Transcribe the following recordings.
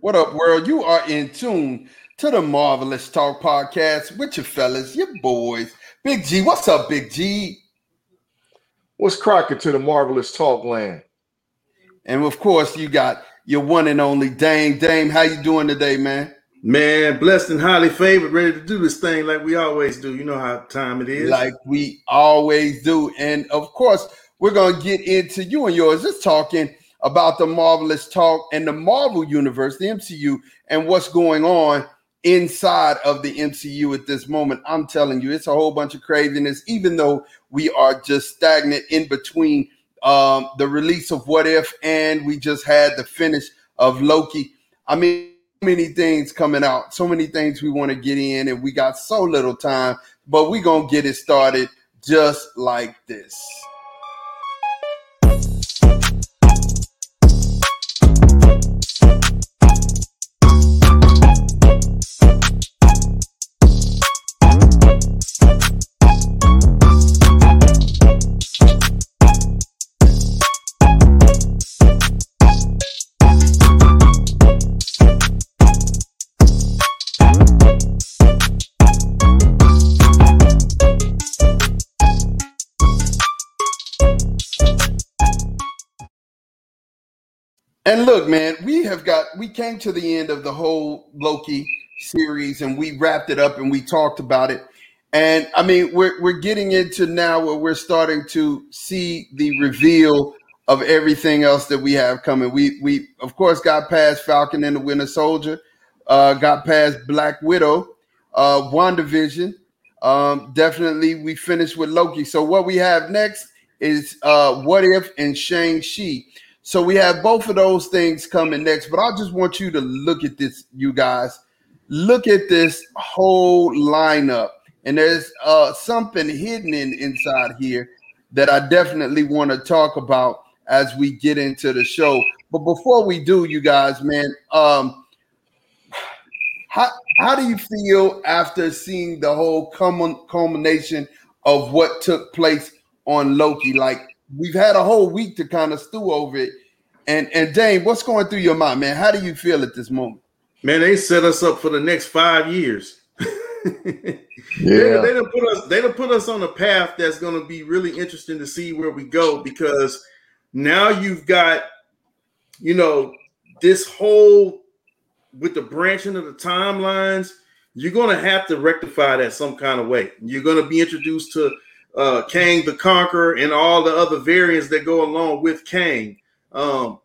What up, world? You are in tune to the Marvelous Talk podcast with your fellas, your boys. Big G, what's up, Big G? What's cracking to the Marvelous Talk land? And of course, you got your one and only Dame. Dame, how you doing today, man? Man, blessed and highly favored, ready to do this thing like we always do. You know how time it is. Like we always do. And of course, we're going to get into you and yours just talking about the marvelous talk and the Marvel universe, the MCU, and what's going on inside of the MCU at this moment. I'm telling you, it's a whole bunch of craziness, even though we are just stagnant in between um, the release of What If and we just had the finish of Loki. I mean, many things coming out, so many things we want to get in, and we got so little time, but we're going to get it started just like this. Man, we have got we came to the end of the whole Loki series and we wrapped it up and we talked about it. And I mean, we're we're getting into now where we're starting to see the reveal of everything else that we have coming. We we of course got past Falcon and the Winter Soldier, uh, got past Black Widow, uh, WandaVision. Um, definitely we finished with Loki. So what we have next is uh, What If and Shang-Chi. So we have both of those things coming next, but I just want you to look at this, you guys. Look at this whole lineup, and there's uh, something hidden in inside here that I definitely want to talk about as we get into the show. But before we do, you guys, man, um, how how do you feel after seeing the whole culmination of what took place on Loki? Like we've had a whole week to kind of stew over it. And and Dane, what's going through your mind, man? How do you feel at this moment? Man, they set us up for the next five years. yeah, they, they don't put us. They don't put us on a path that's going to be really interesting to see where we go because now you've got, you know, this whole with the branching of the timelines. You're going to have to rectify that some kind of way. You're going to be introduced to uh, Kang the Conqueror and all the other variants that go along with Kang. Um,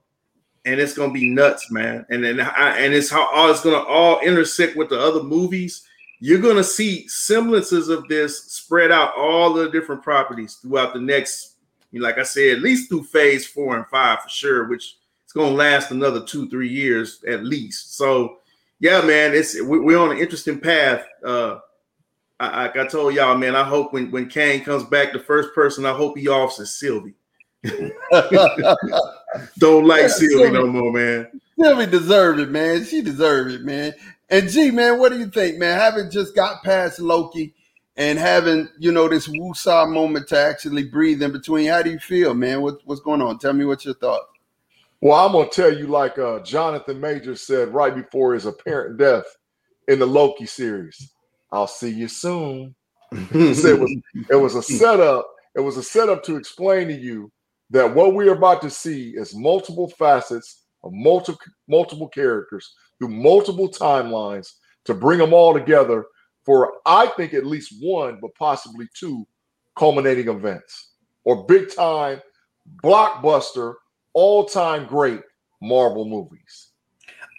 and it's gonna be nuts, man. And then and it's how all it's gonna all intersect with the other movies. You're gonna see semblances of this spread out all the different properties throughout the next, like I said, at least through phase four and five for sure, which it's gonna last another two, three years at least. So yeah, man, it's we're on an interesting path. Uh I, like I told y'all, man, I hope when when Kang comes back, the first person I hope he offs is Sylvie. Don't like yeah, Sylvie no more, man. Sylvie deserved it, man. She deserved it, man. And G, man, what do you think, man? Having just got past Loki and having, you know, this woosah moment to actually breathe in between, how do you feel, man? What, what's going on? Tell me what's your thoughts. Well, I'm gonna tell you, like uh, Jonathan Major said right before his apparent death in the Loki series. I'll see you soon. it was it was a setup. It was a setup to explain to you that what we're about to see is multiple facets of multiple multiple characters through multiple timelines to bring them all together for I think at least one, but possibly two culminating events or big time blockbuster, all time great Marvel movies.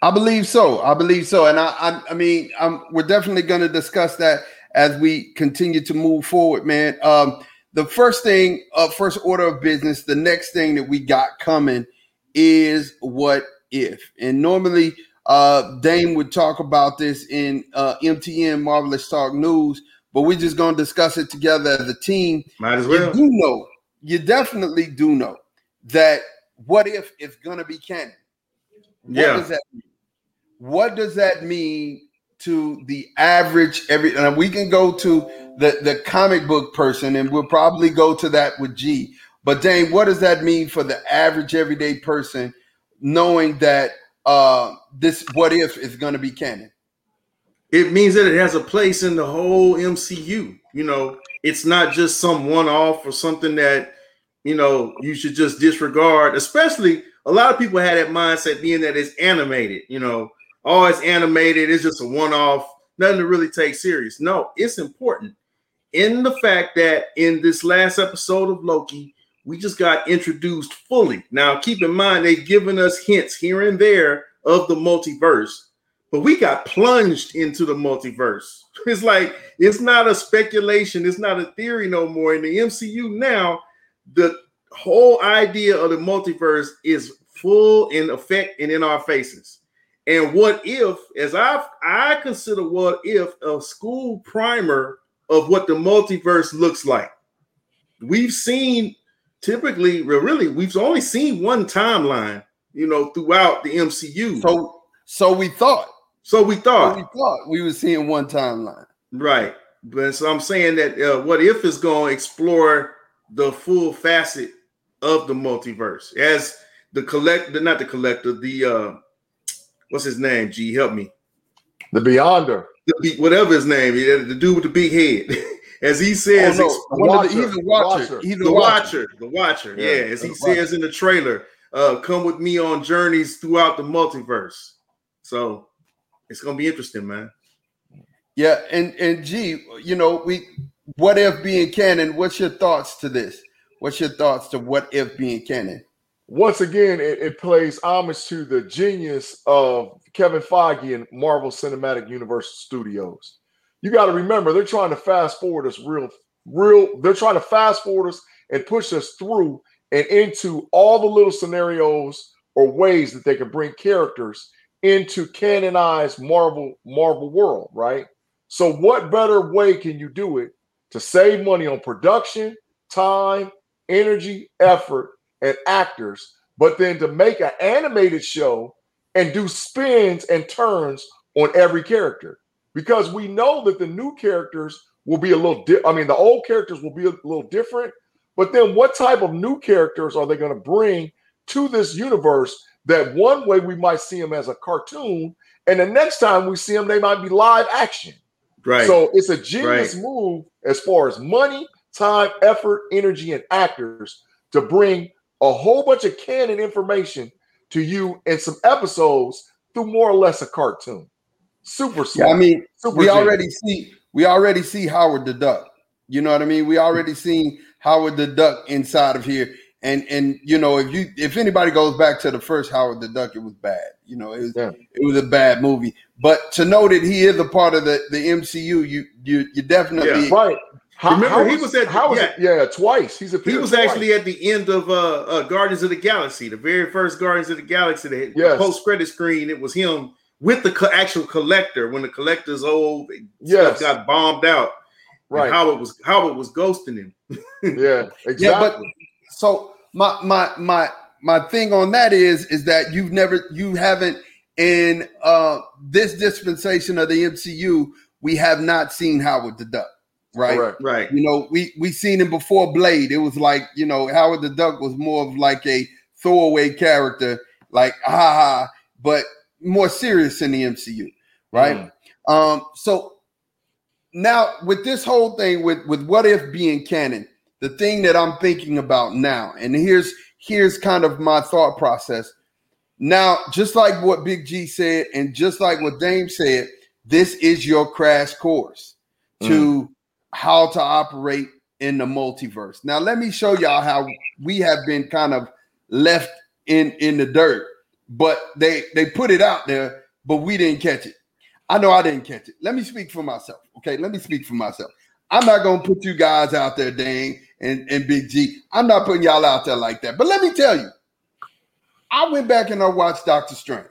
I believe so. I believe so, and I, I, I mean, I'm, we're definitely going to discuss that as we continue to move forward, man. Um, the first thing, uh, first order of business, the next thing that we got coming is what if. And normally, uh, Dame would talk about this in uh, MTN Marvelous Talk News, but we're just going to discuss it together as a team. Might as well. You do know, you definitely do know that what if is going to be canon. What yeah. does that mean? What does that mean to the average every and we can go to the the comic book person and we'll probably go to that with G. But Dane, what does that mean for the average everyday person knowing that uh, this what if is going to be canon? It means that it has a place in the whole MCU. You know, it's not just some one off or something that you know you should just disregard. Especially a lot of people had that mindset being that it's animated. You know, oh, it's animated. It's just a one off. Nothing to really take serious. No, it's important in the fact that in this last episode of Loki, we just got introduced fully. Now, keep in mind, they've given us hints here and there of the multiverse, but we got plunged into the multiverse. It's like it's not a speculation, it's not a theory no more. In the MCU now, the whole idea of the multiverse is full in effect and in our faces. And what if, as I I consider what if a school primer of what the multiverse looks like. We've seen typically, really, we've only seen one timeline, you know, throughout the MCU. So, so we thought. So we thought. So we thought we were seeing one timeline. Right. But so I'm saying that uh, what if is going to explore the full facet of the multiverse as the collector, not the collector, the uh what's his name? G, help me. The Beyonder the, whatever his name, the dude with the big head. As he says, oh, no. watcher, the, he's a watcher. He's the watcher. The watcher. Yeah, yeah as he says in the trailer, uh, come with me on journeys throughout the multiverse. So it's gonna be interesting, man. Yeah, and and G, you know, we what if being canon? What's your thoughts to this? What's your thoughts to what if being canon? Once again, it, it plays homage to the genius of Kevin Feige and Marvel Cinematic Universe Studios. You got to remember, they're trying to fast forward us real, real. They're trying to fast forward us and push us through and into all the little scenarios or ways that they can bring characters into canonized Marvel Marvel world, right? So, what better way can you do it to save money on production, time, energy, effort, and actors, but then to make an animated show and do spins and turns on every character. Because we know that the new characters will be a little di- I mean the old characters will be a little different but then what type of new characters are they going to bring to this universe that one way we might see them as a cartoon and the next time we see them they might be live action? Right. So it's a genius right. move as far as money time effort energy and actors to bring a whole bunch of canon information to you in some episodes through more or less a cartoon. Super smart. Yeah, I mean, Super we genius. already see we already see Howard the Duck. You know what I mean? We already seen Howard the Duck inside of here. And and you know, if you if anybody goes back to the first Howard the Duck, it was bad. You know, it was yeah. it was a bad movie. But to know that he is a part of the, the MCU, you you you definitely yeah, right. How, Remember, how he was, was at how was yeah, it, yeah twice. He's a he was twice. actually at the end of uh, uh, Guardians of the Galaxy, the very first Guardians of the Galaxy. The yes. post credit screen, it was him with the co- actual collector when the collector's old yes. stuff got bombed out. Right, how it was how it was ghosting him. yeah, exactly. Yeah, but so my my my my thing on that is is that you've never you haven't in uh this dispensation of the MCU we have not seen Howard the Duck right? Correct. Right. You know, we we seen him before Blade. It was like you know Howard the Duck was more of like a throwaway character, like ha ha, but more serious in the MCU, right? Mm. Um, so now with this whole thing with with what if being canon, the thing that I'm thinking about now, and here's here's kind of my thought process. Now, just like what Big G said, and just like what Dame said, this is your crash course to mm how to operate in the multiverse. Now, let me show y'all how we have been kind of left in in the dirt, but they they put it out there, but we didn't catch it. I know I didn't catch it. Let me speak for myself. Okay, let me speak for myself. I'm not gonna put you guys out there, Dane and, and Big G. I'm not putting y'all out there like that. But let me tell you, I went back and I watched Doctor Strange.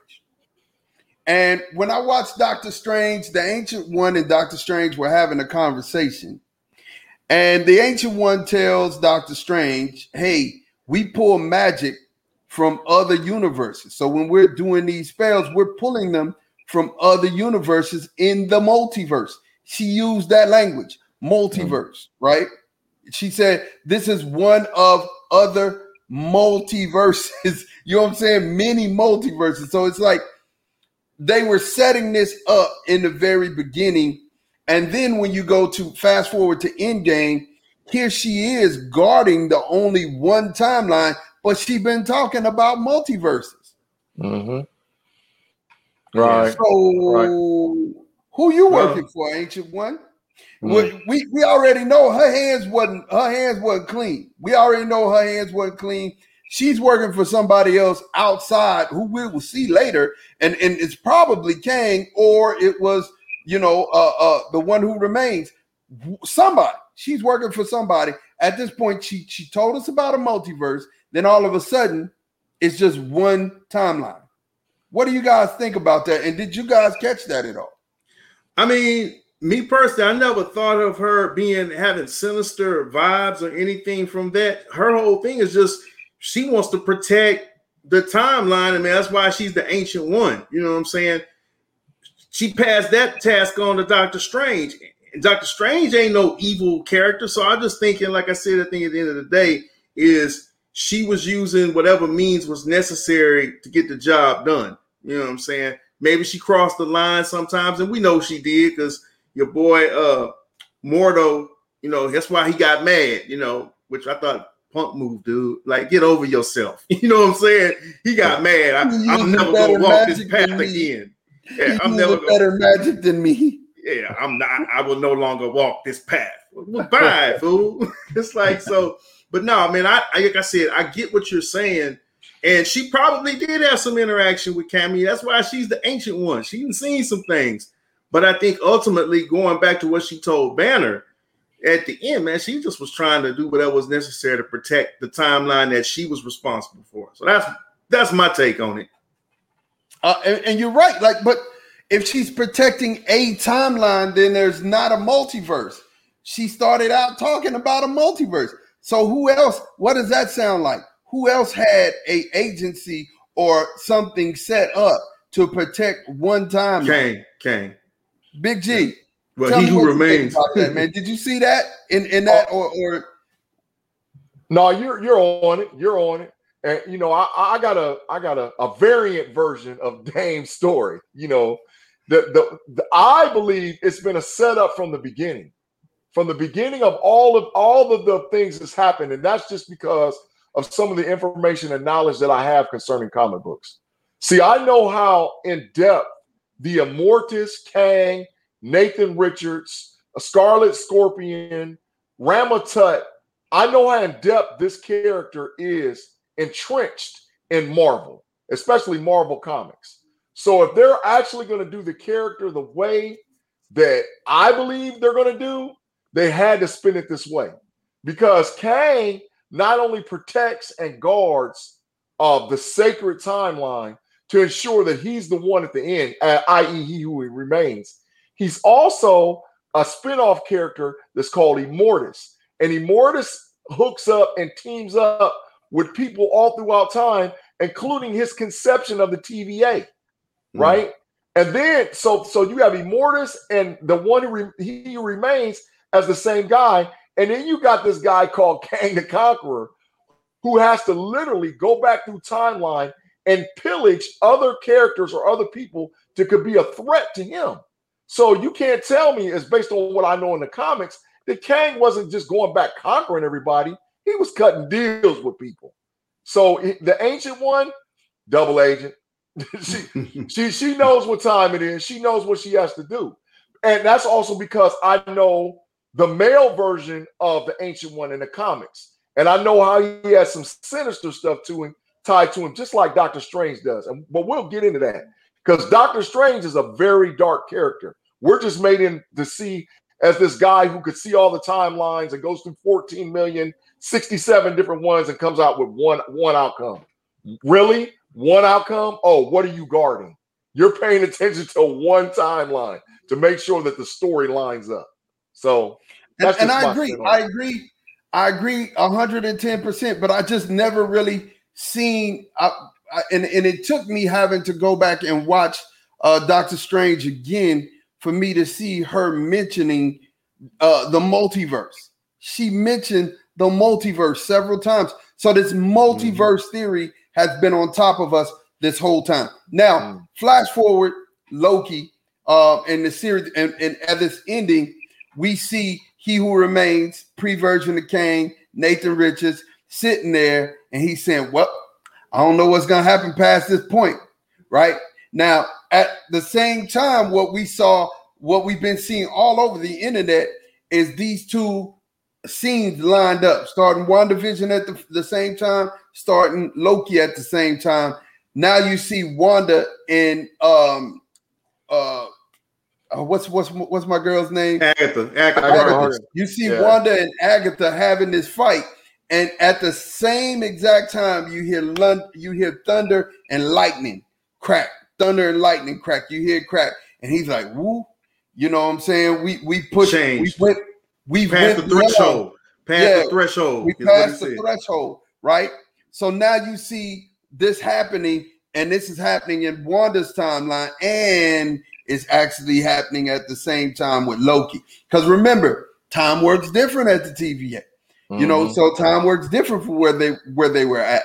And when I watched Doctor Strange, the Ancient One and Doctor Strange were having a conversation. And the Ancient One tells Doctor Strange, hey, we pull magic from other universes. So when we're doing these spells, we're pulling them from other universes in the multiverse. She used that language, multiverse, mm-hmm. right? She said, this is one of other multiverses. you know what I'm saying? Many multiverses. So it's like, they were setting this up in the very beginning. And then when you go to fast forward to Endgame, here she is guarding the only one timeline, but she's been talking about multiverses. Mm-hmm. Right. So right. who you working well, for, ancient one? Mm-hmm. We, we already know her hands wasn't her hands wasn't clean. We already know her hands weren't clean. She's working for somebody else outside who we will see later, and, and it's probably Kang or it was you know uh, uh, the one who remains. Somebody she's working for somebody. At this point, she she told us about a multiverse. Then all of a sudden, it's just one timeline. What do you guys think about that? And did you guys catch that at all? I mean, me personally, I never thought of her being having sinister vibes or anything from that. Her whole thing is just she wants to protect the timeline. I mean, that's why she's the ancient one. You know what I'm saying? She passed that task on to Doctor Strange. Doctor Strange ain't no evil character. So I'm just thinking, like I said, I think at the end of the day, is she was using whatever means was necessary to get the job done. You know what I'm saying? Maybe she crossed the line sometimes, and we know she did because your boy uh Mordo, you know, that's why he got mad, you know, which I thought punk move, dude. Like, get over yourself. You know what I'm saying? He got mad. I, am never gonna walk this path again. Yeah, I'm never better magic than me yeah, I'm not, I will no longer walk this path. Well, bye, fool. it's like so, but no, man, I, I like I said, I get what you're saying. And she probably did have some interaction with Cammy. That's why she's the ancient one. She's seen some things. But I think ultimately, going back to what she told Banner at the end, man, she just was trying to do whatever was necessary to protect the timeline that she was responsible for. So that's that's my take on it. Uh, and, and you're right. Like, but if she's protecting a timeline, then there's not a multiverse. She started out talking about a multiverse. So who else? What does that sound like? Who else had a agency or something set up to protect one timeline? Kang, Kang. Big G. Well, he who remains. That, man. Did you see that in, in that oh. or, or no, you're you're on it. You're on it. And you know, I, I got a I got a, a variant version of Dame's story. You know, the, the, the I believe it's been a setup from the beginning, from the beginning of all of all of the things that's happened, and that's just because of some of the information and knowledge that I have concerning comic books. See, I know how in depth the Immortus, Kang, Nathan Richards, a Scarlet Scorpion, Rama-Tut. I know how in depth this character is entrenched in Marvel, especially Marvel Comics. So if they're actually going to do the character the way that I believe they're going to do, they had to spin it this way because Kang not only protects and guards uh, the sacred timeline to ensure that he's the one at the end, uh, i.e., he who remains. He's also a spin-off character that's called Immortus. And Immortus hooks up and teams up with people all throughout time, including his conception of the TVA. Mm. right? And then so so you have Immortus and the one who re, he who remains as the same guy, and then you got this guy called Kang the Conqueror, who has to literally go back through timeline and pillage other characters or other people to could be a threat to him. So you can't tell me, it's based on what I know in the comics, that Kang wasn't just going back conquering everybody; he was cutting deals with people. So the ancient one, double agent, she, she she knows what time it is. She knows what she has to do. And that's also because I know the male version of the ancient one in the comics. And I know how he has some sinister stuff to him, tied to him, just like Doctor Strange does. And but we'll get into that because Doctor Strange is a very dark character. We're just made him to see as this guy who could see all the timelines and goes through 14 million, 67 different ones and comes out with one one outcome. Really? One outcome. Oh, what are you guarding? You're paying attention to one timeline to make sure that the story lines up. So and, and I agree. I agree. I agree 110%, but I just never really seen I, I, and, and it took me having to go back and watch uh, Doctor Strange again for me to see her mentioning uh, the multiverse. She mentioned the multiverse several times. So this multiverse mm-hmm. theory has been on top of us this whole time. Now, mm. flash forward Loki uh, in the series, and, and at this ending, we see He Who Remains, pre-version of Kang, Nathan Richards sitting there, and he's saying, "Well, I don't know what's gonna happen past this point." Right now, at the same time, what we saw, what we've been seeing all over the internet, is these two scenes lined up, starting WandaVision at the, the same time, starting Loki at the same time. Now you see Wanda and um uh, uh what's what's what's my girl's name? Agatha. Agatha. Agatha. You see yeah. Wanda and Agatha having this fight, and at the same exact time, you hear lun- you hear thunder and lightning crack, thunder and lightning crack. You hear crack, and he's like, "Woo!" You know what I'm saying? We we pushed, we went, we passed the threshold. Past yeah, the threshold. We passed the threshold, right? So now you see this happening, and this is happening in Wanda's timeline, and it's actually happening at the same time with Loki. Because remember, time works different at the TVA. Mm-hmm. You know, mm-hmm. so time works different from where they where they were at,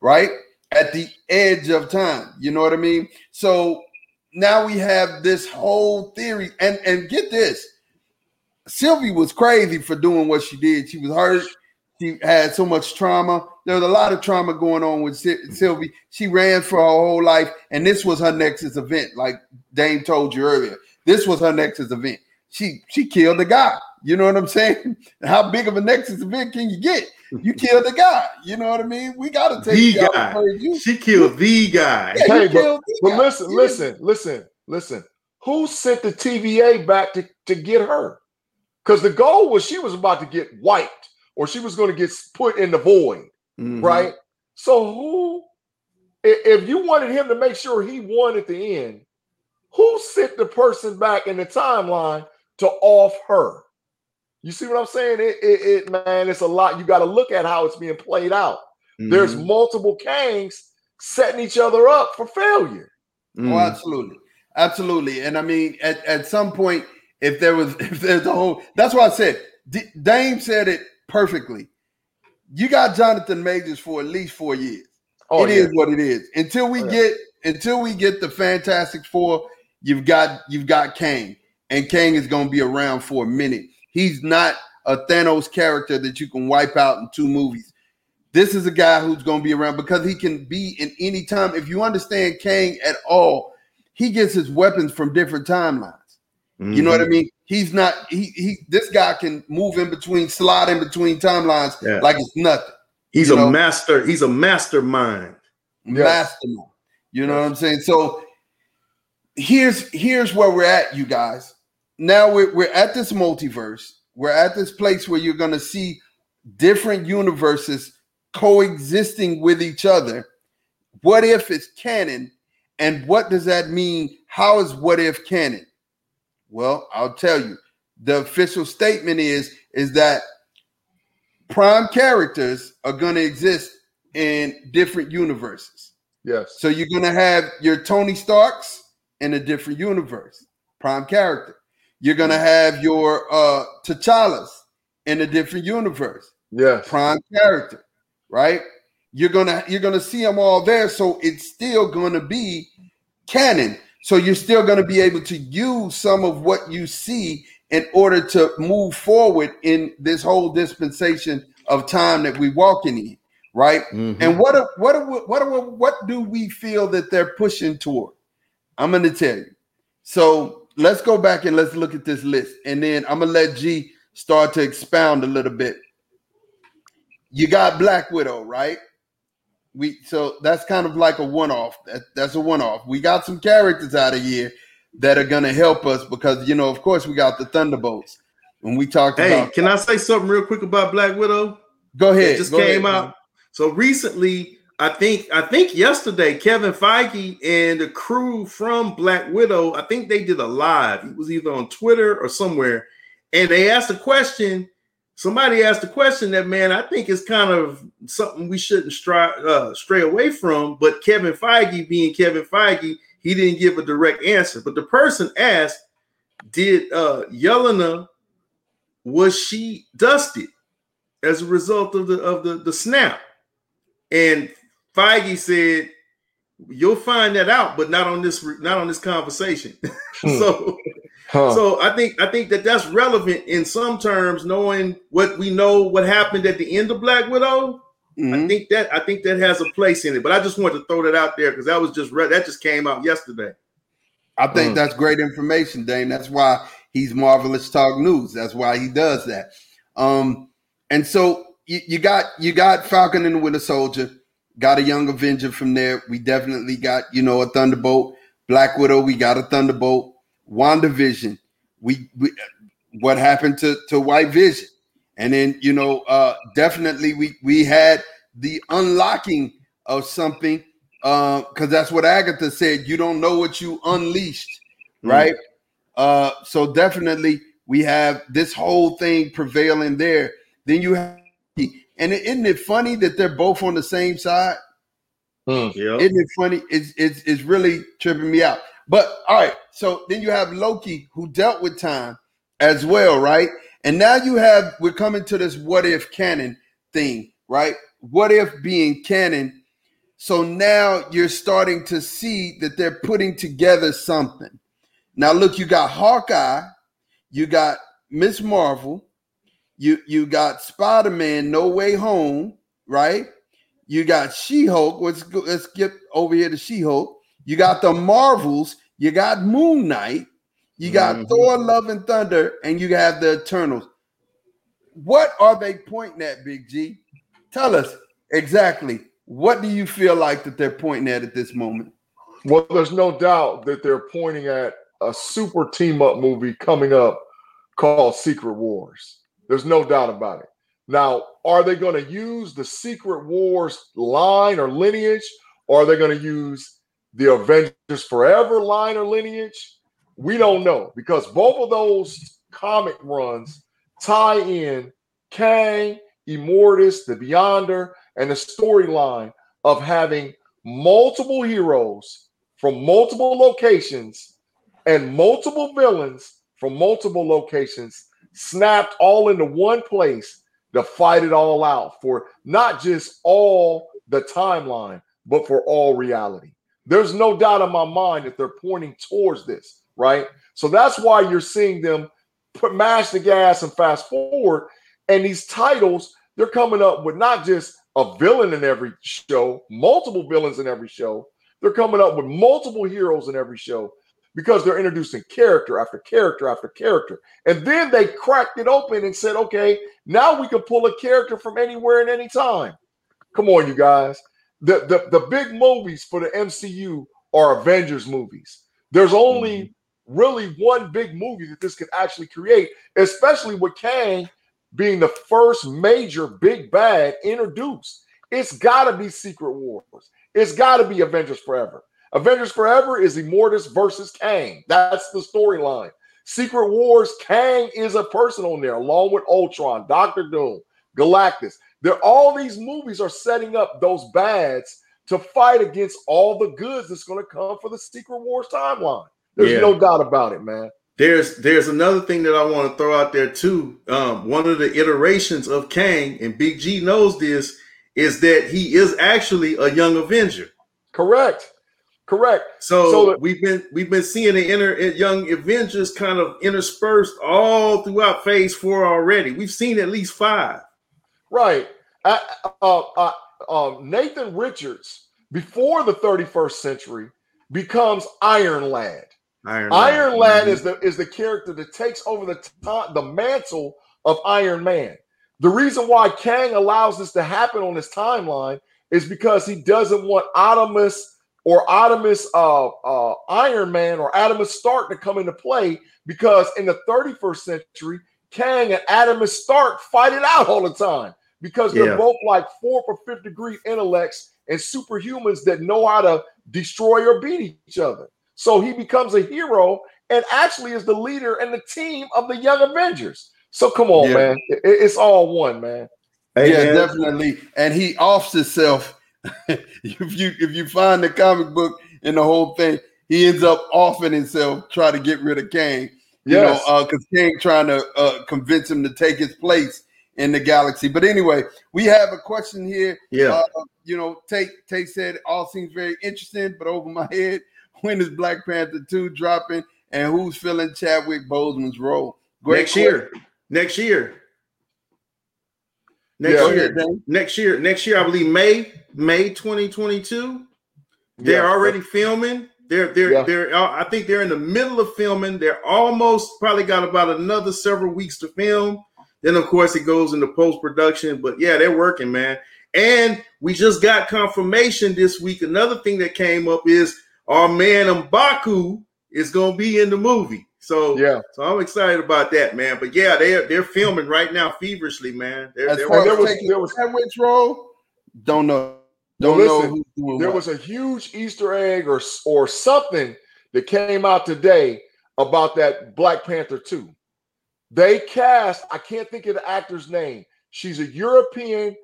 right? At the edge of time. You know what I mean? So now we have this whole theory, and and get this. Sylvie was crazy for doing what she did. She was hurt. She had so much trauma. There was a lot of trauma going on with Sylvie. She ran for her whole life, and this was her Nexus event. Like Dame told you earlier, this was her Nexus event. She she killed the guy. You know what I'm saying? How big of a Nexus event can you get? You killed the guy. You know what I mean? We got to take the guy. She killed the guy. Yeah, hey, but, but guy. listen, yeah. listen, listen, listen. Who sent the TVA back to, to get her? Because the goal was she was about to get wiped or she was going to get put in the void, mm-hmm. right? So who, if you wanted him to make sure he won at the end, who sent the person back in the timeline to off her? You see what I'm saying? It, it, it man, it's a lot. You got to look at how it's being played out. Mm-hmm. There's multiple Kangs setting each other up for failure. Mm-hmm. Oh, absolutely, absolutely. And I mean, at, at some point, if there was, if there's a whole, that's why I said D- Dame said it perfectly. You got Jonathan Majors for at least four years. Oh, it yeah. is what it is. Until we oh, yeah. get until we get the Fantastic Four, you've got you've got Kang, and Kang is going to be around for a minute. He's not a Thanos character that you can wipe out in two movies. This is a guy who's going to be around because he can be in any time. If you understand Kang at all, he gets his weapons from different timelines. Mm-hmm. You know what I mm-hmm. mean? He's not he he this guy can move in between slide in between timelines yeah. like it's nothing. He's a know? master, he's a mastermind. Mastermind. You know yes. what I'm saying? So here's here's where we're at, you guys. Now we're we're at this multiverse. We're at this place where you're gonna see different universes coexisting with each other. What if it's canon? And what does that mean? How is what if canon? Well, I'll tell you. The official statement is is that prime characters are going to exist in different universes. Yes. So you're going to have your Tony Starks in a different universe, prime character. You're to have your uh T'Challas in a different universe. Yes. Prime character, right? You're to you're to see them all there so it's still to be canon. So you're still to be able to use some of what you see in order to move forward in this whole dispensation of time that we're walking in, right? Mm-hmm. And what are, what are, what are, what do we feel that they're pushing toward? I'm going to tell you. So let's go back and let's look at this list, and then I'm gonna let G start to expound a little bit. You got Black Widow, right? we so that's kind of like a one-off. That, that's a one-off. We got some characters out of here that are gonna help us because you know, of course, we got the Thunderbolts. When we talked hey, about can I say something real quick about Black Widow? Go ahead. It just Go came ahead, out. Man. So recently, I think I think yesterday, Kevin Feige and the crew from Black Widow, I think they did a live. It was either on Twitter or somewhere, and they asked a question somebody asked a question that man I think is kind of something we shouldn't stray uh, stray away from. But Kevin Feige, being Kevin Feige, he didn't give a direct answer. But the person asked, "Did uh, Yelena was she dusted as a result of the of the the snap?" And Feige said, you'll find that out, but not on this not on this conversation. Hmm. so huh. so I think I think that that's relevant in some terms, knowing what we know what happened at the end of Black Widow. Mm-hmm. I think that I think that has a place in it. But I just wanted to throw that out there because that was just re- that just came out yesterday. I think mm. that's great information, Dane. That's why he's marvelous talk news. That's why he does that. Um, and so you, you got you got Falcon and the Winter Soldier, got a Young Avenger from there. We definitely got you know a Thunderbolt, Black Widow. We got a Thunderbolt, WandaVision. We, we what happened to to White Vision, and then you know uh, definitely we we had the unlocking of something because uh, that's what Agatha said. You don't know what you unleashed, mm. right? Uh, so definitely we have this whole thing prevailing there. Then you have, and isn't it funny that they're both on the same side? Mm, yep. Isn't it funny? It's, it's it's really tripping me out. But all right, so then you have Loki who dealt with time as well, right? And now you have we're coming to this what if canon thing, right? What if being canon? So now you're starting to see that they're putting together something. Now look, you got Hawkeye, you got Ms. Marvel, you you got Spider Man No Way Home, right? You got She Hulk. Let's go, let's get over here to She Hulk. You got the Marvels. You got Moon Knight. You got mm-hmm. Thor, Love and Thunder, and you have the Eternals. What are they pointing at, Big G? Tell us exactly. What do you feel like that they're pointing at at this moment? Well, there's no doubt that they're pointing at a super team up movie coming up called Secret Wars. There's no doubt about it. Now, are they going to use the Secret Wars line or lineage, or are they going to use the Avengers Forever line or lineage? We don't know because both of those comic runs tie in Kang, Immortus, the Beyonder, and the storyline of having multiple heroes from multiple locations and multiple villains from multiple locations snapped all into one place to fight it all out for not just all the timeline, but for all reality. There's no doubt in my mind that they're pointing towards this, right? So that's why you're seeing them put mash the gas and fast forward. And these titles, they're coming up with not just a villain in every show, multiple villains in every show. They're coming up with multiple heroes in every show because they're introducing character after character after character. And then they cracked it open and said, okay, now we can pull a character from anywhere and any time. Come on, you guys. The, the, the big movies for the MCU are Avengers movies. There's only mm-hmm. really one big movie that this could actually create, especially with Kang being the first major big bad introduced. It's got to be Secret Wars. It's got to be Avengers Forever. Avengers Forever is Immortus versus Kang. That's the storyline. Secret Wars, Kang is a person on there, along with Ultron, Doctor Doom, Galactus. There, all these movies are setting up those bads to fight against all the goods that's going to come for the Secret Wars timeline. There's yeah. no doubt about it, man. There's there's another thing that I want to throw out there too. Um, one of the iterations of Kang, and Big G knows this, is that he is actually a young Avenger. Correct. Correct. So, so we've been we've been seeing the inner young Avengers kind of interspersed all throughout Phase Four already. We've seen at least five. Right. Uh, uh, Nathan Richards before the 31st century becomes Iron Lad. Iron, Iron Lad, mm-hmm. is the is the character that takes over the t- the mantle of Iron Man. The reason why Kang allows this to happen on his timeline is because he doesn't want Adamus or Adamus uh, uh, Iron Man or Adamus Stark to come into play because in the 31st century, Kang and Adamus Stark fight it out all the time because they're yeah. both like fourth or fifth degree intellects and superhumans that know how to destroy or beat each other. So he becomes a hero and actually is the leader and the team of the Young Avengers. So come on, yeah. man. It, it's all one, man. Hey, yeah, man. definitely. And he offs himself if you if you find the comic book and the whole thing, he ends up offing himself, trying to get rid of Kang. You yes. know, because uh, Kang trying to uh, convince him to take his place in the galaxy. But anyway, we have a question here. Yeah. Uh, you know, Tate Tate said all seems very interesting, but over my head, when is Black Panther 2 dropping and who's filling Chadwick Boseman's role? Great next question. year. Next year. Next yeah, year. Next year. Next year, I believe May, May 2022. They're yeah. already filming. They're they're yeah. they're uh, I think they're in the middle of filming. They're almost probably got about another several weeks to film. Then of course it goes into post production. But yeah, they're working, man. And we just got confirmation this week. Another thing that came up is our man Mbaku is gonna be in the movie. So yeah, so I'm excited about that, man. But yeah, they're they're filming right now feverishly, man. They're, As they're far as taking there was, which role, don't know. Don't listen, know there what. was a huge Easter egg or or something that came out today about that Black Panther 2. They cast, I can't think of the actor's name. She's a European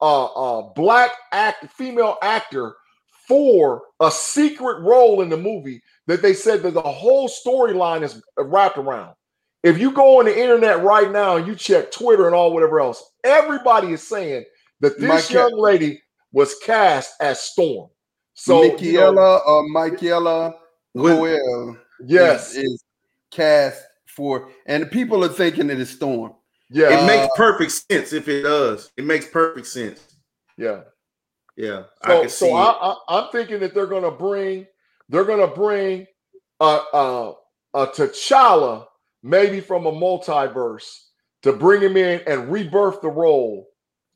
uh, uh, black act, female actor for a secret role in the movie that they said that the whole storyline is wrapped around. If you go on the internet right now and you check Twitter and all whatever else, everybody is saying that this young lady was cast as Storm. So Michaela or Michaela Coel yes, is, is, cast for, and people are thinking it is Storm. Yeah, it uh, makes perfect sense if it does. It makes perfect sense. Yeah, yeah. So, I so I, I, am thinking that they're going to bring, they're going to bring a, a, a T'Challa, maybe from a multiverse, to bring him in and rebirth the role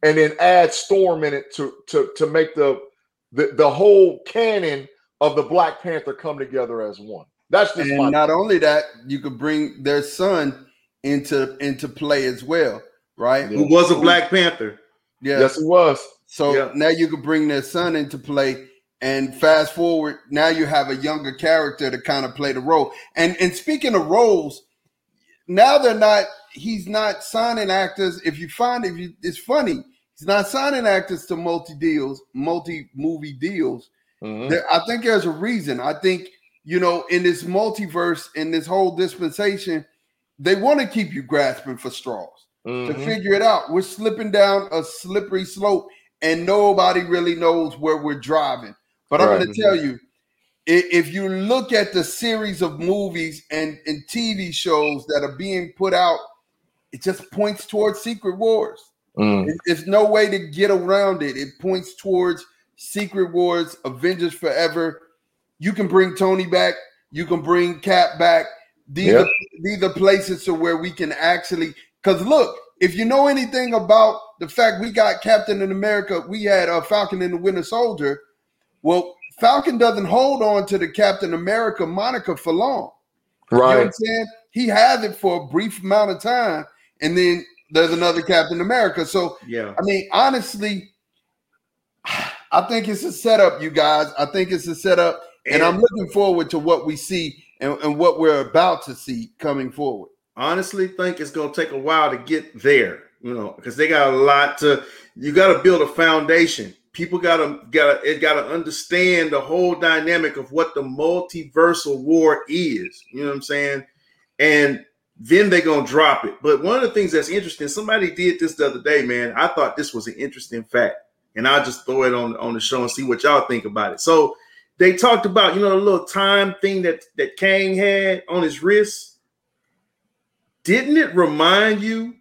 and then add Storm in it to to to make the the, the whole canon of the Black Panther come together as one. That's just and not only that, you could bring their son into into play as well, right? Who was a Black Panther? Yeah. Yes, it was. So yeah. now you could bring their son into play. And fast forward, now you have a younger character to kind of play the role. And and speaking of roles, now they're not. He's not signing actors. If you find if you, it's funny, He's not signing actors to multi deals, multi movie deals. Mm-hmm. There, I think there's a reason. I think you know in this multiverse, in this whole dispensation, they want to keep you grasping for straws mm-hmm. to figure it out. We're slipping down a slippery slope, and nobody really knows where we're driving. But right. I'm going to tell you, if you look at the series of movies and, and TV shows that are being put out, it just points towards Secret Wars. Mm. There's no way to get around it. It points towards Secret Wars, Avengers Forever. You can bring Tony back. You can bring Cap back. These, yep. are, these are places to where we can actually. Because look, if you know anything about the fact we got Captain in America, we had a uh, Falcon and the Winter Soldier. Well, Falcon doesn't hold on to the Captain America moniker for long. Right. You know I'm saying? He has it for a brief amount of time. And then there's another Captain America. So yeah, I mean, honestly, I think it's a setup, you guys. I think it's a setup, and, and I'm looking forward to what we see and, and what we're about to see coming forward. Honestly, think it's going to take a while to get there. You know, because they got a lot to. You got to build a foundation. People got to gotta it got to understand the whole dynamic of what the multiversal war is. You know what I'm saying? And then they're gonna drop it. But one of the things that's interesting, somebody did this the other day, man. I thought this was an interesting fact, and I'll just throw it on on the show and see what y'all think about it. So they talked about, you know, the little time thing that that Kang had on his wrist. Didn't it remind you?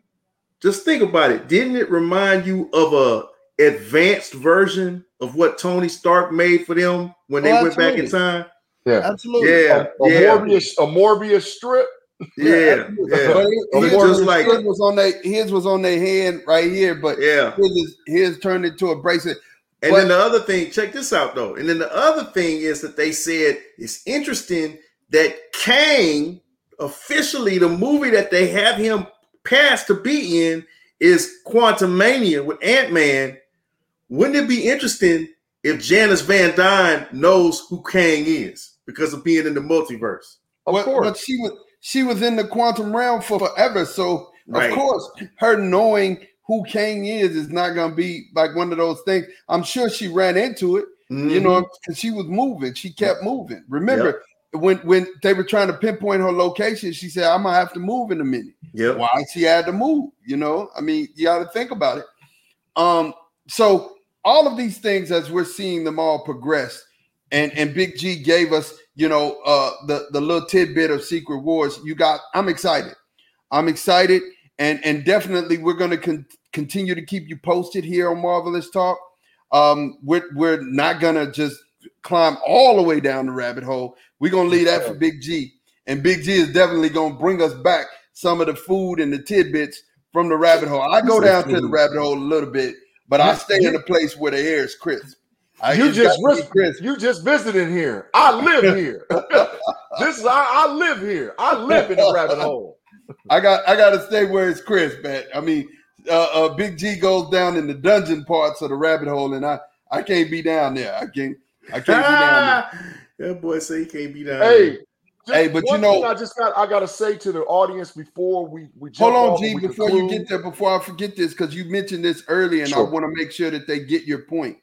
Just think about it. Didn't it remind you of a advanced version of what Tony Stark made for them when they oh, went back in time? Yeah, absolutely. Yeah, a, a yeah. Morbius, a Morbius strip yeah, yeah. But his, just like was on their his was on their hand right here, but yeah, his, his turned into a bracelet. And but, then the other thing, check this out though. And then the other thing is that they said it's interesting that Kang officially the movie that they have him passed to be in is Quantumania with Ant Man. Wouldn't it be interesting if Janice Van Dyne knows who Kang is because of being in the multiverse? Of well, course, but she was she was in the quantum realm for forever. So right. of course, her knowing who Kang is is not gonna be like one of those things. I'm sure she ran into it, mm-hmm. you know, because she was moving. She kept moving. Remember, yep. when when they were trying to pinpoint her location, she said, "I'm gonna have to move in a minute." Yeah. Why she had to move? You know, I mean, you got to think about it. Um, so all of these things, as we're seeing them all progress, and and Big G gave us, you know, uh, the the little tidbit of Secret Wars. You got. I'm excited. I'm excited, and and definitely we're going to con- continue to keep you posted here on Marvelous Talk. Um, we're we're not gonna just climb all the way down the rabbit hole. We're gonna leave that for Big G, and Big G is definitely gonna bring us back some of the food and the tidbits from the rabbit hole. I go down to the rabbit hole a little bit, but I stay in a place where the air is crisp. I you just crisp. you just visited here. I live here. this is I, I live here. I live in the rabbit hole. I got I got to stay where it's crisp. At I mean, uh, uh, Big G goes down in the dungeon parts of the rabbit hole, and I I can't be down there. I can't I can't be down there. That boy say he can't be down hey, there. Hey, but you know, I just got I got to say to the audience before we we hold on, G, before conclude. you get there, before I forget this, because you mentioned this earlier, and sure. I want to make sure that they get your point.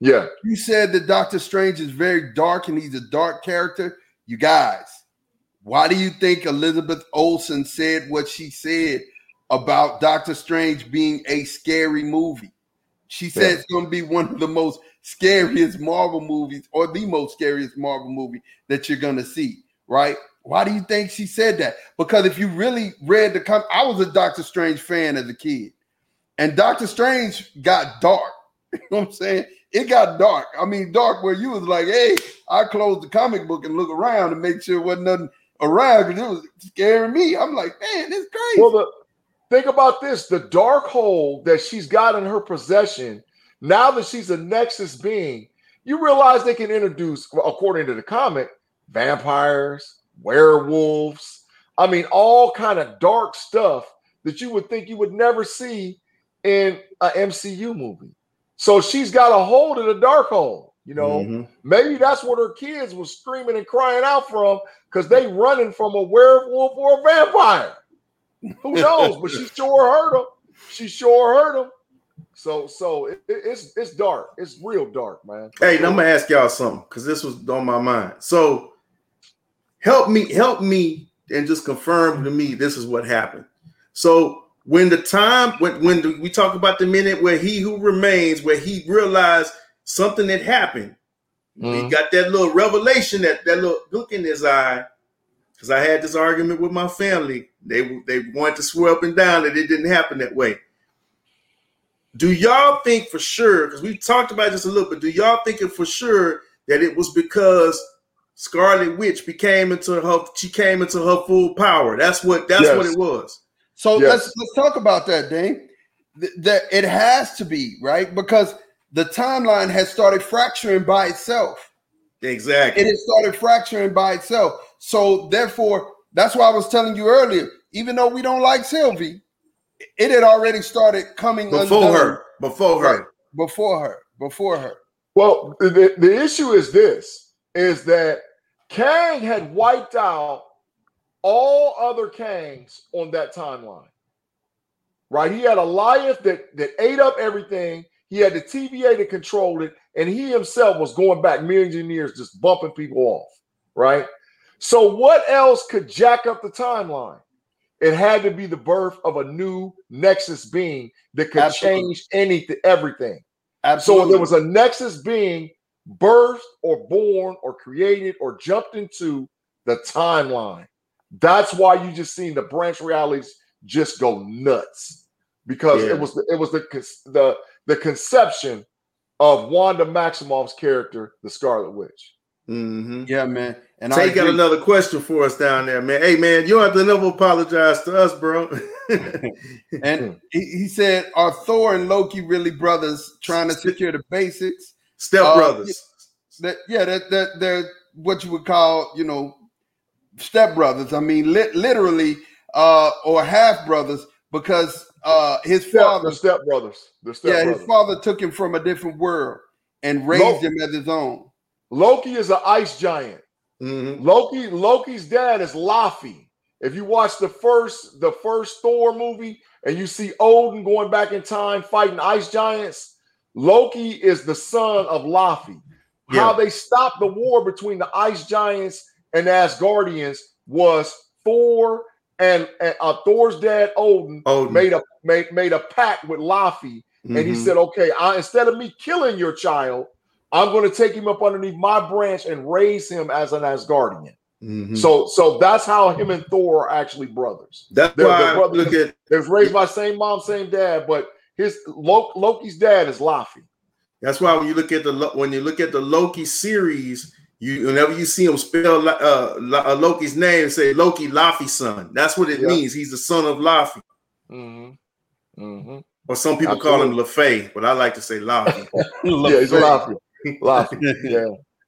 Yeah, you said that Doctor Strange is very dark and he's a dark character. You guys, why do you think Elizabeth Olsen said what she said about Doctor Strange being a scary movie? She said yeah. it's going to be one of the most scariest Marvel movies, or the most scariest Marvel movie that you're going to see, right? Why do you think she said that? Because if you really read the com- I was a Doctor Strange fan as a kid, and Doctor Strange got dark. You know what I'm saying? It got dark. I mean, dark where you was like, hey, I closed the comic book and look around and make sure wasn't nothing around because it was scaring me. I'm like, man, it's crazy. Well, the, think about this: the dark hole that she's got in her possession. Now that she's a Nexus being, you realize they can introduce, according to the comic, vampires, werewolves. I mean, all kind of dark stuff that you would think you would never see in a MCU movie. So she's got a hold of the dark hole. You know, mm-hmm. maybe that's what her kids was screaming and crying out from because they running from a werewolf or a vampire. Who knows? but she sure heard them. She sure heard them. So, so it, it's it's dark. It's real dark, man. Hey, I'm gonna ask y'all something because this was on my mind. So, help me, help me, and just confirm to me this is what happened. So, when the time when when we talk about the minute where he who remains where he realized something had happened mm-hmm. he got that little revelation that that little look in his eye because i had this argument with my family they they wanted to swear up and down that it didn't happen that way do y'all think for sure because we talked about this a little bit do y'all think it for sure that it was because scarlet witch became into her she came into her full power that's what that's yes. what it was so yes. let's let's talk about that, Dane. That it has to be right because the timeline has started fracturing by itself. Exactly. It has started fracturing by itself. So therefore, that's why I was telling you earlier. Even though we don't like Sylvie, it had already started coming before undone. her. Before her. Right. Before her. Before her. Well, the, the issue is this: is that Kang had wiped out all other Kangs on that timeline. Right? He had Alioth that, that ate up everything. He had the TVA that controlled it, and he himself was going back millions of years just bumping people off. Right? So, what else could jack up the timeline? It had to be the birth of a new Nexus being that could Absolutely. change anything, everything. Absolutely. So there was a Nexus being birthed or born or created or jumped into the timeline. That's why you just seen the branch realities just go nuts because yeah. it was the, it was the the the conception of Wanda Maximoff's character, the Scarlet Witch. Mm-hmm. Yeah, man. And Tay got another question for us down there, man. Hey, man, you don't have to never apologize to us, bro. and he, he, said, "Are Thor and Loki really brothers trying to secure the basics? Step uh, brothers? That yeah, that that they're what you would call, you know, stepbrothers. I mean, li- literally, uh, or half brothers, because uh, his step, father, the stepbrothers, the step yeah, brothers. his father took him from a different world and raised Loki, him as his own. Loki is an ice giant. Mm-hmm. Loki, Loki's dad is Laufey. If you watch the first, the first Thor movie, and you see Odin going back in time fighting ice giants, Loki is the son of Laffy. yeah. how they stopped the war between the Ice Giants and Asgardians was Thor and, and uh, Thor's dad Odin, Odin, made a made, made a pact with Laffy, mm-hmm. and he mm-hmm. said, "Okay, I, instead of me killing your child, I'm going to take him up underneath my branch and raise him as an Asgardian." Mm-hmm. So, so that's how him and Thor are actually brothers. That's they're, why they're brothers. Look at, they was raised by same mom, same dad, but his Loki's dad is Laffy. That's why when you look at the when you look at the Loki series, you whenever you see him spell uh, uh, Loki's name, say Loki Laufey's son. That's what it yep. means. He's the son of Laffy. Mm-hmm. Mm-hmm. Or some people Absolutely. call him LaFay, but I like to say Laufey. yeah, he's Laufey. Laufey. Yeah.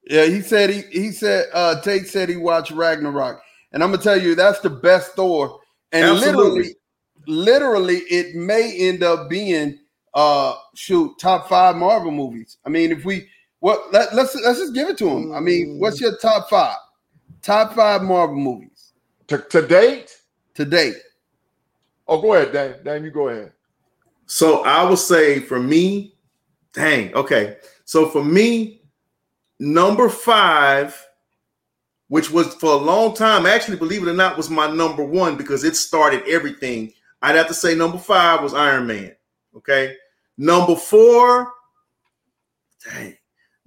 Yeah, he said he he said uh Tate said he watched Ragnarok. And I'm gonna tell you that's the best Thor. And Absolutely. literally, literally, it may end up being uh shoot top five Marvel movies. I mean, if we what let, let's let's just give it to him. I mean, what's your top five? Top five Marvel movies to, to date. To date. Oh, go ahead, Dan. Dan, you go ahead. So I would say for me, dang, okay. So for me, number five, which was for a long time, actually, believe it or not, was my number one because it started everything. I'd have to say number five was Iron Man. Okay. Number four, dang.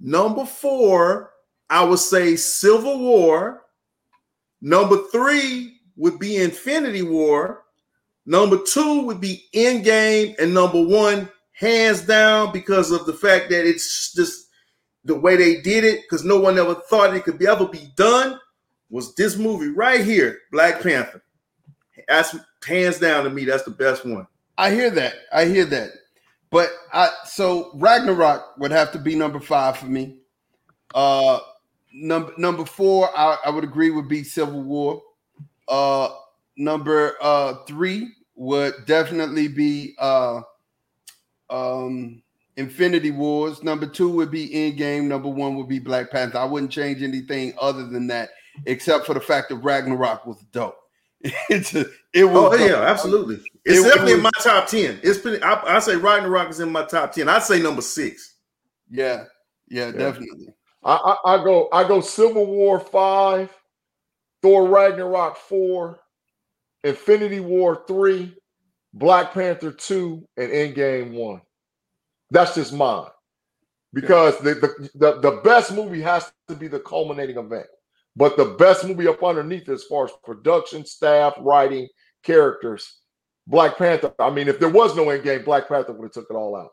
Number four, I would say Civil War. Number three would be Infinity War. Number two would be Endgame. And number one, hands down, because of the fact that it's just the way they did it, because no one ever thought it could be ever be done, was this movie right here, Black Panther. That's hands down to me, that's the best one. I hear that. I hear that. But I so Ragnarok would have to be number five for me. Uh number number four, I, I would agree would be Civil War. Uh number uh three would definitely be uh um Infinity Wars. Number two would be Endgame. Number one would be Black Panther. I wouldn't change anything other than that, except for the fact that Ragnarok was dope. it's a, it was. Oh yeah, absolutely. It's it, definitely it was, in my top ten. It's been. I, I say Ragnarok is in my top ten. I'd say number six. Yeah, yeah, yeah. definitely. I, I, I go. I go. Civil War five, Thor Ragnarok four, Infinity War three, Black Panther two, and Endgame one. That's just mine. Because the, the, the, the best movie has to be the culminating event. But the best movie up underneath as far as production, staff, writing, characters, Black Panther. I mean, if there was no end game, Black Panther would have took it all out.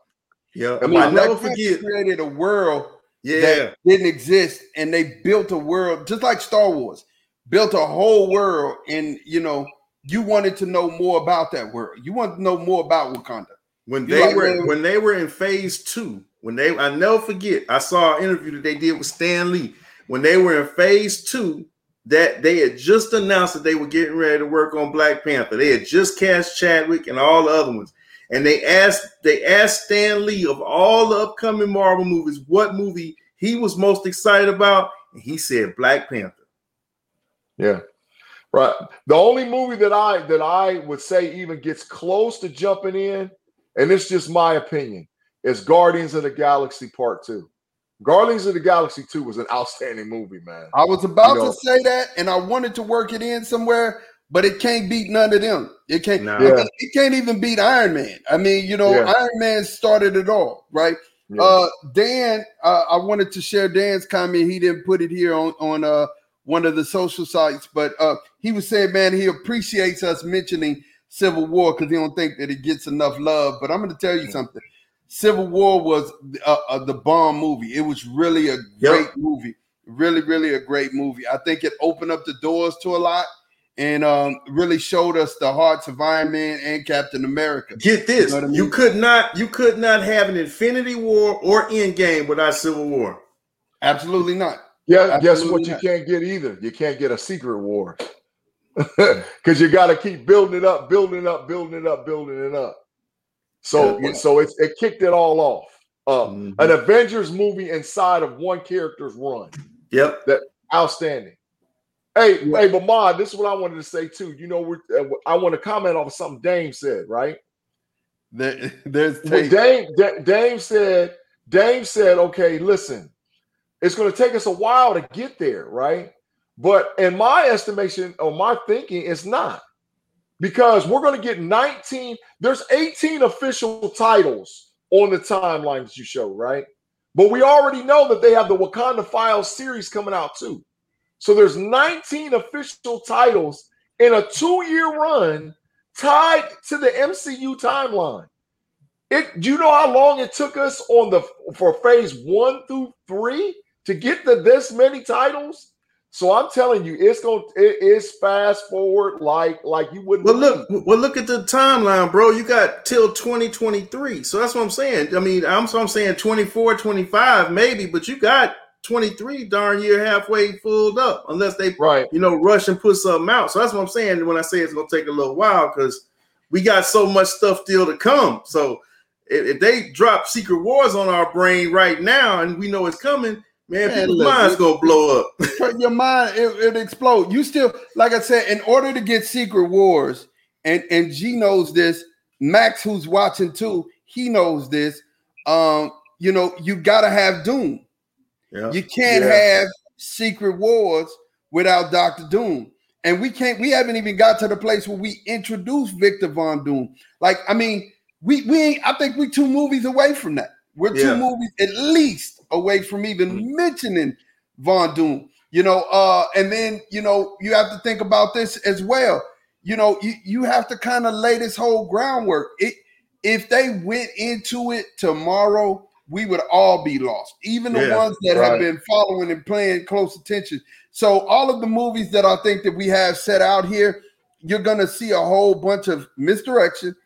Yeah, I mean, I never forget created a world yeah. that didn't exist, and they built a world just like Star Wars, built a whole world, and you know, you wanted to know more about that world. You want to know more about Wakanda. When you they like, were when they were in phase two, when they I never forget, I saw an interview that they did with Stan Lee when they were in phase two, that they had just announced that they were getting ready to work on Black Panther. They had just cast Chadwick and all the other ones. And they asked they asked Stan Lee of all the upcoming Marvel movies what movie he was most excited about, and he said Black Panther. Yeah. Right. The only movie that I that I would say even gets close to jumping in, and it's just my opinion, is Guardians of the Galaxy Part 2. Guardians of the Galaxy 2 was an outstanding movie, man. I was about you know, to say that, and I wanted to work it in somewhere, but it can't beat none of them. It can't. Nah. It, it, can't even beat Iron Man. I mean, you know, yeah. Iron Man started it all, right? Yeah. Uh, Dan, uh, I wanted to share Dan's comment. He didn't put it here on on uh, one of the social sites, but uh, he was saying, man, he appreciates us mentioning Civil War because he don't think that it gets enough love. But I'm going to tell you something. Civil War was uh, uh, the bomb movie. It was really a great yep. movie. Really, really a great movie. I think it opened up the doors to a lot and um, really showed us the hearts of Iron Man and Captain America. Get this: you, know I mean? you, could not, you could not have an Infinity War or Endgame without Civil War. Absolutely not. Yeah, Absolutely guess what? Not. You can't get either. You can't get a Secret War because you got to keep building it up, building it up, building it up, building it up. So yeah. so it's it kicked it all off. Uh, mm-hmm. An Avengers movie inside of one character's run. Yep, that outstanding. Hey, yeah. hey, but Ma, this is what I wanted to say too. You know, we're, uh, I want to comment on something Dame said, right? There, there's Dame, Dame said, Dame said, okay, listen, It's going to take us a while to get there, right? But in my estimation or my thinking, it's not because we're going to get 19. There's 18 official titles on the timeline that you show, right? But we already know that they have the Wakanda Files series coming out too. So there's 19 official titles in a two-year run tied to the MCU timeline. It do you know how long it took us on the for phase one through three to get to this many titles? So I'm telling you, it's going it is fast forward like like you wouldn't. Well, look, well, look at the timeline, bro. You got till 2023. So that's what I'm saying. I mean, I'm so I'm saying 24, 25, maybe, but you got 23 darn year halfway filled up, unless they right, you know, rush and put something out. So that's what I'm saying when I say it's gonna take a little while because we got so much stuff still to come. So if, they drop Secret Wars on our brain right now and we know it's coming, man, man look, minds gonna blow up. your mind it, it explode. You still, like I said, in order to get Secret Wars, and and G knows this. Max, who's watching too, he knows this. Um, you know, you gotta have Doom. Yeah. You can't yeah. have Secret Wars without Doctor Doom. And we can't, we haven't even got to the place where we introduce Victor Von Doom. Like, I mean, we we I think we're two movies away from that. We're two yeah. movies at least away from even mm-hmm. mentioning Von Doom. You know, uh, and then you know you have to think about this as well. You know, you, you have to kind of lay this whole groundwork. It if they went into it tomorrow, we would all be lost, even the yeah, ones that right. have been following and playing close attention. So, all of the movies that I think that we have set out here, you're gonna see a whole bunch of misdirection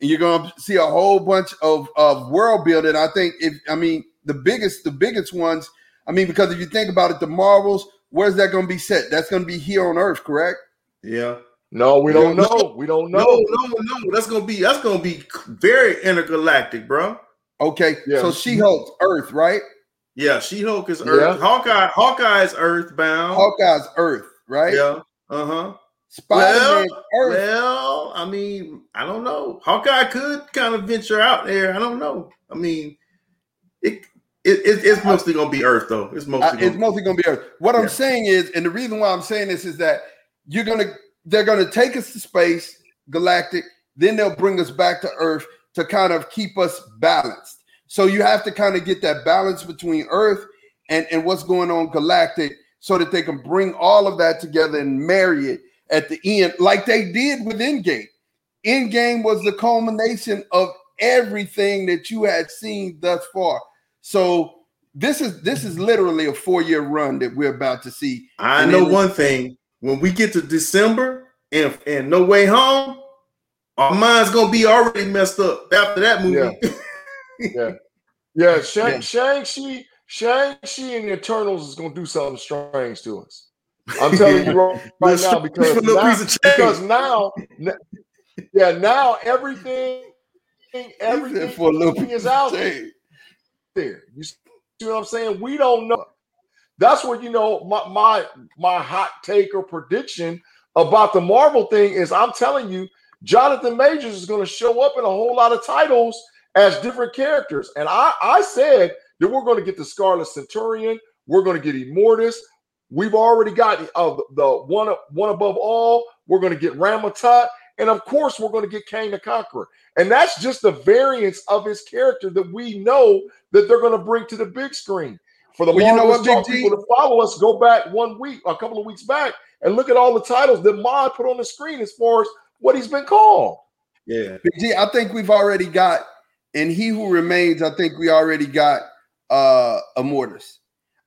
and you're going to see a whole bunch of, of world building. I think if I mean the biggest the biggest ones. I mean because if you think about it, the Marvels, where's that going to be set? That's going to be here on Earth, correct? Yeah. No, we don't know. We don't know. No, no, no. That's gonna be that's gonna be very intergalactic, bro. Okay, yeah. so She Hulk, Earth, right? Yeah, She Hulk is Earth. Yeah. Hawkeye, Hawkeye's is Earthbound. Hawkeye's Earth, right? Yeah. Uh huh. Spider-Man well, well, I mean, I don't know. Hawkeye could kind of venture out there. I don't know. I mean, it, it, it it's mostly gonna be Earth though. It's mostly gonna, it's mostly gonna be Earth. What yeah. I'm saying is, and the reason why I'm saying this is that you're gonna they're gonna take us to space, galactic, then they'll bring us back to Earth to kind of keep us balanced. So you have to kind of get that balance between Earth and, and what's going on galactic so that they can bring all of that together and marry it at the end, like they did with Endgame. Endgame was the culmination of everything that you had seen thus far. So this is this is literally a four year run that we're about to see. I and know one thing: when we get to December and and No Way Home, our mind's gonna be already messed up after that movie. Yeah, yeah, yeah. Shang yeah. Shang-Chi, Shang-Chi and the Eternals is gonna do something strange to us. I'm telling you right, right now because now, because now, yeah, now everything, everything for a little is out there. You see what I'm saying? We don't know. That's what you know. My my my hot take or prediction about the Marvel thing is I'm telling you, Jonathan Majors is going to show up in a whole lot of titles as different characters. And I I said that we're going to get the Scarlet Centurion, we're going to get Immortus, We've already got uh, the one one above all. We're going to get Rama-Tut, and of course, we're going to get Kang the Conqueror. And that's just the variance of his character that we know that they're going to bring to the big screen. For the well, you know what, Big people to follow us, go back one week, a couple of weeks back, and look at all the titles that Mod put on the screen as far as what he's been called. Yeah, Big G, I think we've already got, and He Who Remains. I think we already got uh Immortus.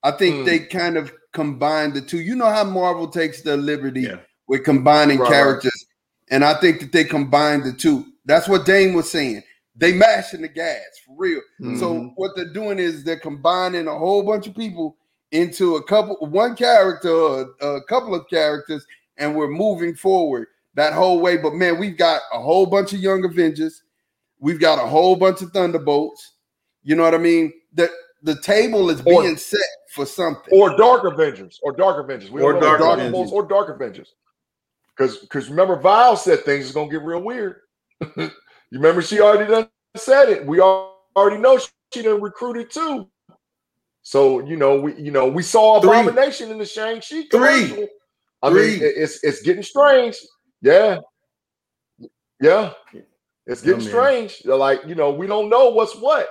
I think hmm. they kind of combine the two. You know how Marvel takes the liberty yeah. with combining right, characters, right. And I think that they combine the two. That's what Dane was saying. They mashing the gas for real. Mm-hmm. So what they're doing is they're combining a whole bunch of people into a couple, one character, or a couple of characters, and we're moving forward that whole way. But man, we've got a whole bunch of young Avengers. We've got a whole bunch of Thunderbolts. You know what I mean? That the table is being or, set for something. Or Dark Avengers. Or Dark Avengers. We or Dark, Dark Avengers. Or Dark Avengers. Because because remember, Vile said things is gonna get real weird. you remember she already done said it. We already know she she done recruited too. So you know, we you know we saw Abomination Three. in the Shang Chi commercial. Three. I Three. mean, it's it's getting strange. Yeah, yeah, it's getting yeah, strange. Like you know, we don't know what's what.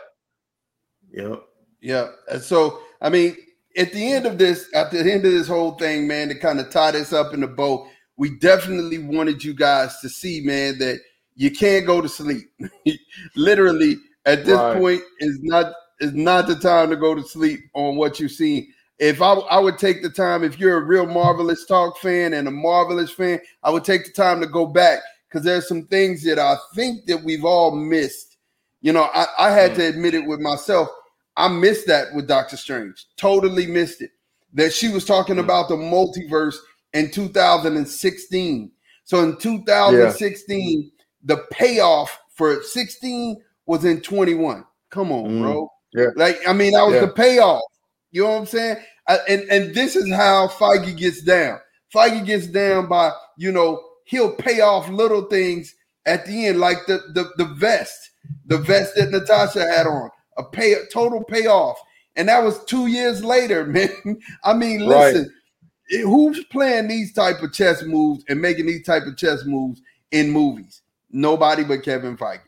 Yeah, yeah. And so I mean, at the end of this, at the end of this whole thing, man, to kind of tie this up in the bow, we definitely wanted you guys to see, man, that you can't go to sleep. Literally, at this right. point, is not is not the time to go to sleep on what you've seen. If I, I would take the time, if you're a real Marvelish Talk fan and a Marvelous fan, I would take the time to go back because there's some things that I think that we've all missed. You know, I, I had mm. to admit it with myself. I missed that with Doctor Strange. Totally missed it. That she was talking mm. about the multiverse in 2016. So in 2016, yeah. the payoff for 16 was in 21. Come on, mm. bro. Yeah. Like, I mean, that was yeah. the payoff. You know what I'm saying? I, and and this is how Feige gets down. Feige gets down by, you know, he'll pay off little things at the end, like the the, the vest, the vest that Natasha had on, a pay a total payoff. And that was two years later, man. I mean, listen, right. Who's playing these type of chess moves and making these type of chess moves in movies? Nobody but Kevin Feige.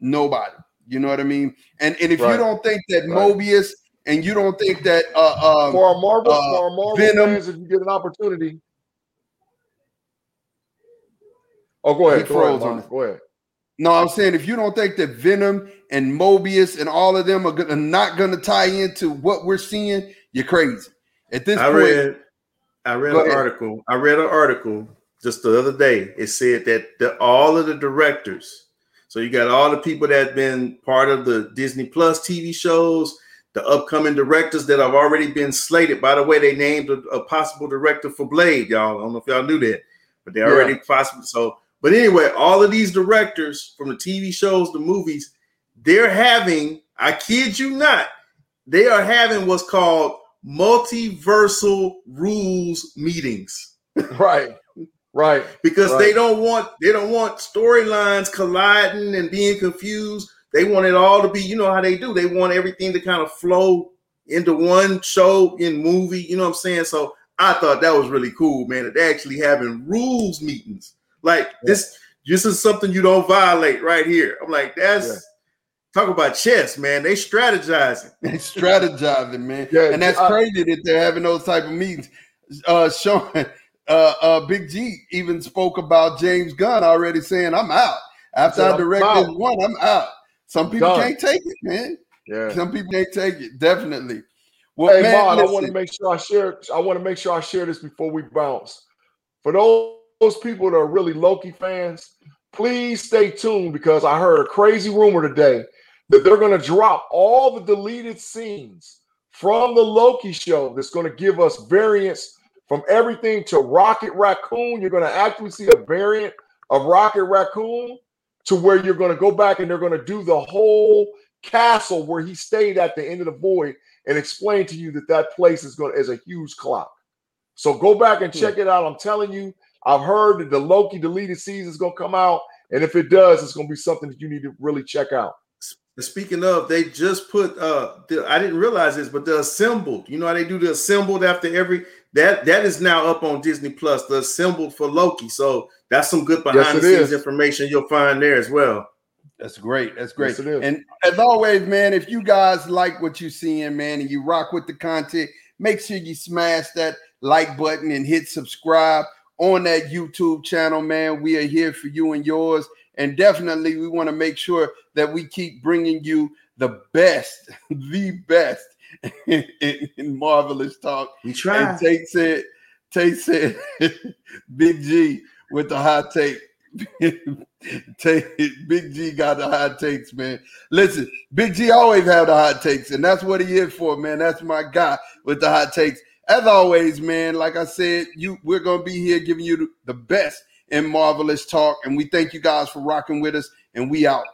Nobody. You know what I mean? And and if right. you don't think that right. Morbius and you don't think that uh, um, for our Marvel, uh, for our Marvel Venom, fans, if you get an opportunity. Oh, go ahead. Go ahead, on go ahead. No, I'm saying if you don't think that Venom and Morbius and all of them are, gonna, not going to tie into what we're seeing, you're crazy. At this I point, read, I read an ahead. article. I read an article just the other day. It said that the, all of the directors so you got all the people that have been part of the Disney Plus TV shows, the upcoming directors that have already been slated. By the way, they named a, a possible director for Blade, y'all. I don't know if y'all knew that, but they already yeah. possible. So, but anyway, all of these directors from the TV shows, the movies, they're having, I kid you not, they are having what's called multiversal rules meetings. Right. Right. Because right. they don't want they don't want storylines colliding and being confused. They want it all to be, you know how they do. They want everything to kind of flow into one show in movie. You know what I'm saying? So I thought that was really cool, man. That they actually having rules meetings. Like yeah. this, this is something you don't violate right here. I'm like, that's yeah. Talk about chess, man. They strategizing. They strategizing, man. Yeah, and that's crazy that they're having those type of meetings. Uh Sean, uh, uh, Big G even spoke about James Gunn already saying, I'm out. After I directed one, I'm out. Some people Done. can't take it, man. Yeah. Some people can't take it. Definitely. Well, hey, man, I want to make sure I share. I want to make sure I share this before we bounce. For those, those people that are really Loki fans, please stay tuned because I heard a crazy rumor today that they're going to drop all the deleted scenes from the Loki show. That's going to give us variants from everything to Rocket Raccoon. You're going to actually see a variant of Rocket Raccoon to where you're going to go back and they're going to do the whole castle where he stayed at the end of the void and explain to you that that place is going to, is a huge clock. So go back and hmm. check it out. I'm telling you, I've heard that the Loki deleted season is going to come out, and if it does, it's going to be something that you need to really check out. Speaking of, they just put uh the, I didn't realize this, but the assembled. You know how they do the assembled after every that that is now up on Disney Plus, the assembled for Loki. So that's some good behind yes, the scenes is. information you'll find there as well. That's great. That's great. Yes, and as always, man, if you guys like what you're seeing, man, and you rock with the content, make sure you smash that like button and hit subscribe on that YouTube channel, man. We are here for you and yours. And definitely, we want to make sure that we keep bringing you the best, the best in, in, Marvelish Talk. We try. And Tate said, Tate said, Big G with the hot take. Big G got the hot takes, man. Listen, Big G always have the hot takes, and that's what he is for, man. That's my guy with the hot takes. As always, man, like I said, you we're gonna be here giving you the best in Marvelish Talk, and we thank you guys for rocking with us, and we out.